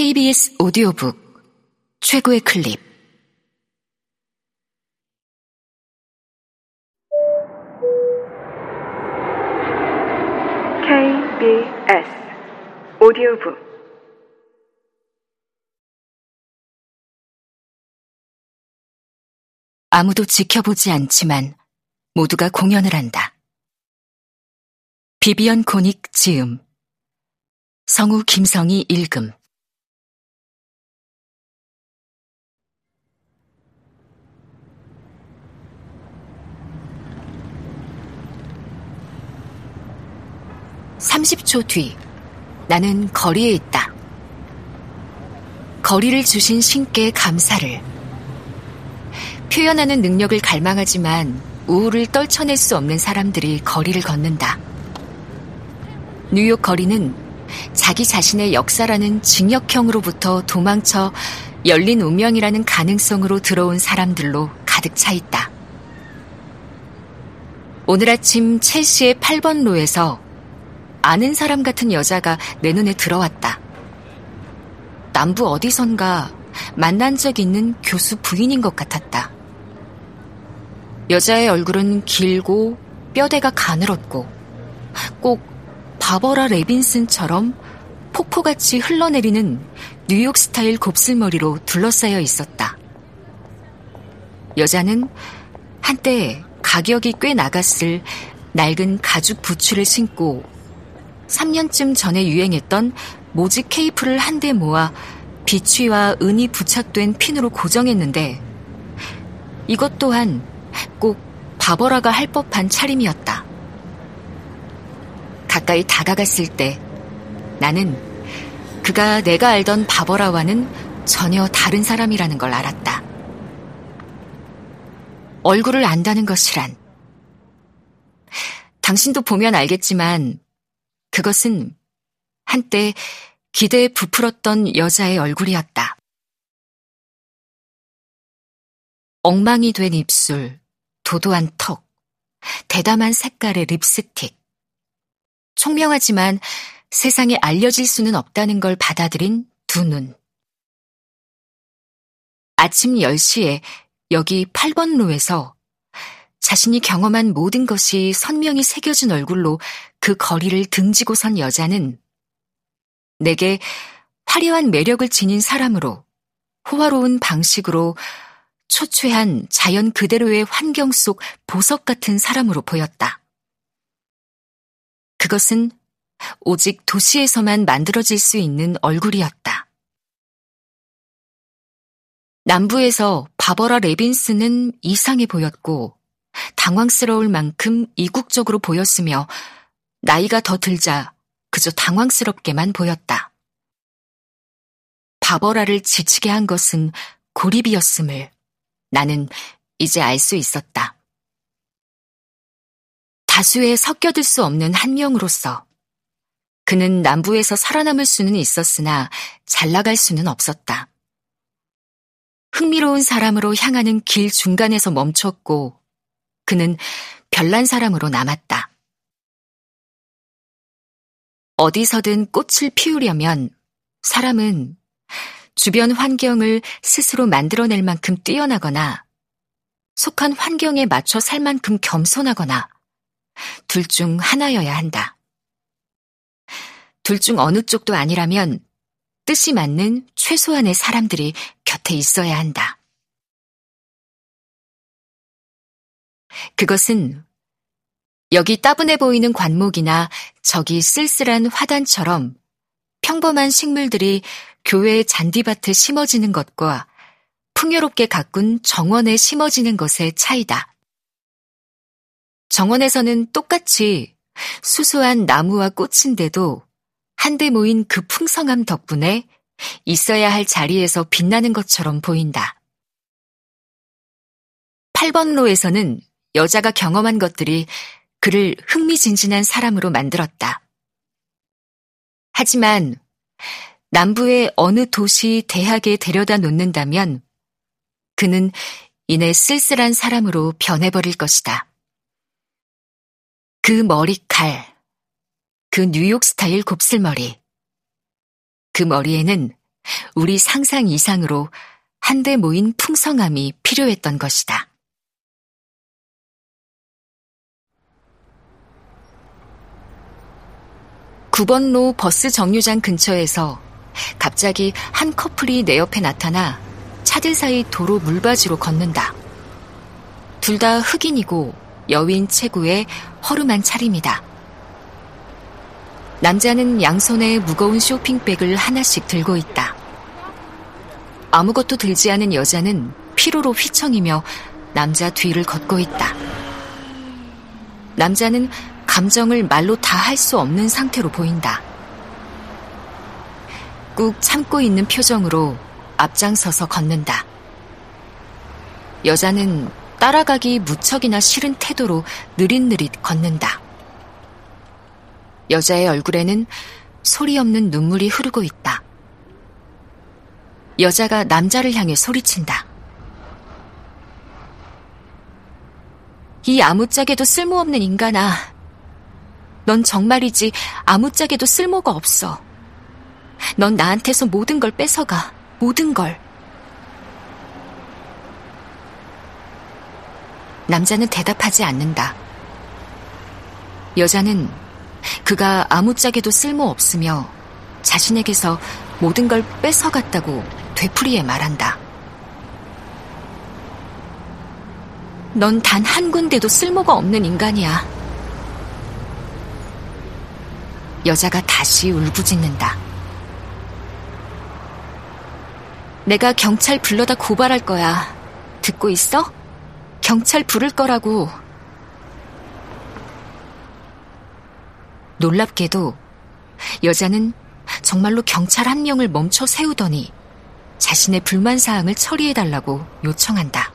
KBS 오디오북 최고의 클립. KBS 오디오북. 아무도 지켜보지 않지만 모두가 공연을 한다. 비비언 코닉 지음. 성우 김성희 읽음 30초 뒤, 나는 거리에 있다. 거리를 주신 신께 감사를. 표현하는 능력을 갈망하지만 우울을 떨쳐낼 수 없는 사람들이 거리를 걷는다. 뉴욕 거리는 자기 자신의 역사라는 징역형으로부터 도망쳐 열린 운명이라는 가능성으로 들어온 사람들로 가득 차 있다. 오늘 아침 첼시의 8번 로에서 아는 사람 같은 여자가 내 눈에 들어왔다. 남부 어디선가 만난 적 있는 교수 부인인 것 같았다. 여자의 얼굴은 길고 뼈대가 가늘었고 꼭 바버라 레빈슨처럼 폭포같이 흘러내리는 뉴욕 스타일 곱슬머리로 둘러싸여 있었다. 여자는 한때 가격이 꽤 나갔을 낡은 가죽 부츠를 신고 3년쯤 전에 유행했던 모직 케이프를 한데 모아 비취와 은이 부착된 핀으로 고정했는데 이것 또한 꼭 바버라가 할 법한 차림이었다. 가까이 다가갔을 때 나는 그가 내가 알던 바버라와는 전혀 다른 사람이라는 걸 알았다. 얼굴을 안다는 것이란 당신도 보면 알겠지만 그것은 한때 기대에 부풀었던 여자의 얼굴이었다. 엉망이 된 입술, 도도한 턱, 대담한 색깔의 립스틱. 총명하지만 세상에 알려질 수는 없다는 걸 받아들인 두 눈. 아침 10시에 여기 8번 로에서 자신이 경험한 모든 것이 선명히 새겨진 얼굴로 그 거리를 등지고 선 여자는 내게 화려한 매력을 지닌 사람으로 호화로운 방식으로 초췌한 자연 그대로의 환경 속 보석 같은 사람으로 보였다. 그것은 오직 도시에서만 만들어질 수 있는 얼굴이었다. 남부에서 바버라 레빈스는 이상해 보였고 당황스러울 만큼 이국적으로 보였으며 나이가 더 들자 그저 당황스럽게만 보였다. 바버라를 지치게 한 것은 고립이었음을 나는 이제 알 수 있었다. 다수에 섞여들 수 없는 한 명으로서 그는 남부에서 살아남을 수는 있었으나 잘 나갈 수는 없었다. 흥미로운 사람으로 향하는 길 중간에서 멈췄고 그는 별난 사람으로 남았다. 어디서든 꽃을 피우려면 사람은 주변 환경을 스스로 만들어낼 만큼 뛰어나거나 속한 환경에 맞춰 살 만큼 겸손하거나 둘 중 하나여야 한다. 둘 중 어느 쪽도 아니라면 뜻이 맞는 최소한의 사람들이 곁에 있어야 한다. 그것은 여기 따분해 보이는 관목이나 저기 쓸쓸한 화단처럼 평범한 식물들이 교회의 잔디밭에 심어지는 것과 풍요롭게 가꾼 정원에 심어지는 것의 차이다. 정원에서는 똑같이 수수한 나무와 꽃인데도 한데 모인 그 풍성함 덕분에 있어야 할 자리에서 빛나는 것처럼 보인다. 8번로에서는 여자가 경험한 것들이 그를 흥미진진한 사람으로 만들었다. 하지만 남부의 어느 도시 대학에 데려다 놓는다면 그는 이내 쓸쓸한 사람으로 변해버릴 것이다. 그 머리칼, 그 뉴욕 스타일 곱슬머리, 그 머리에는 우리 상상 이상으로 한데 모인 풍성함이 필요했던 것이다. (9번로) 버스 정류장 근처에서 갑자기 한 커플이 내 옆에 나타나 차들 사이 도로 물바지로 걷는다. 둘 다 흑인이고 여윈 체구의 허름한 차림이다. 남자는 양손에 무거운 쇼핑백을 하나씩 들고 있다. 아무것도 들지 않은 여자는 피로로 휘청이며 남자 뒤를 걷고 있다. 남자는 감정을 말로 다 할 수 없는 상태로 보인다. 꾹 참고 있는 표정으로 앞장서서 걷는다. 여자는 따라가기 무척이나 싫은 태도로 느릿느릿 걷는다. 여자의 얼굴에는 소리 없는 눈물이 흐르고 있다. 여자가 남자를 향해 소리친다. 이 아무짝에도 쓸모없는 인간아. 넌 정말이지 아무짝에도 쓸모가 없어. 넌 나한테서 모든 걸 뺏어가. 모든 걸. 남자는 대답하지 않는다. 여자는 그가 아무짝에도 쓸모없으며 자신에게서 모든 걸 뺏어갔다고 되풀이해 말한다. 넌 단 한 군데도 쓸모가 없는 인간이야. 여자가 다시 울부짖는다. 내가 경찰 불러다 고발할 거야. 듣고 있어? 경찰 부를 거라고. 놀랍게도 여자는 정말로 경찰 한 명을 멈춰 세우더니 자신의 불만 사항을 처리해달라고 요청한다.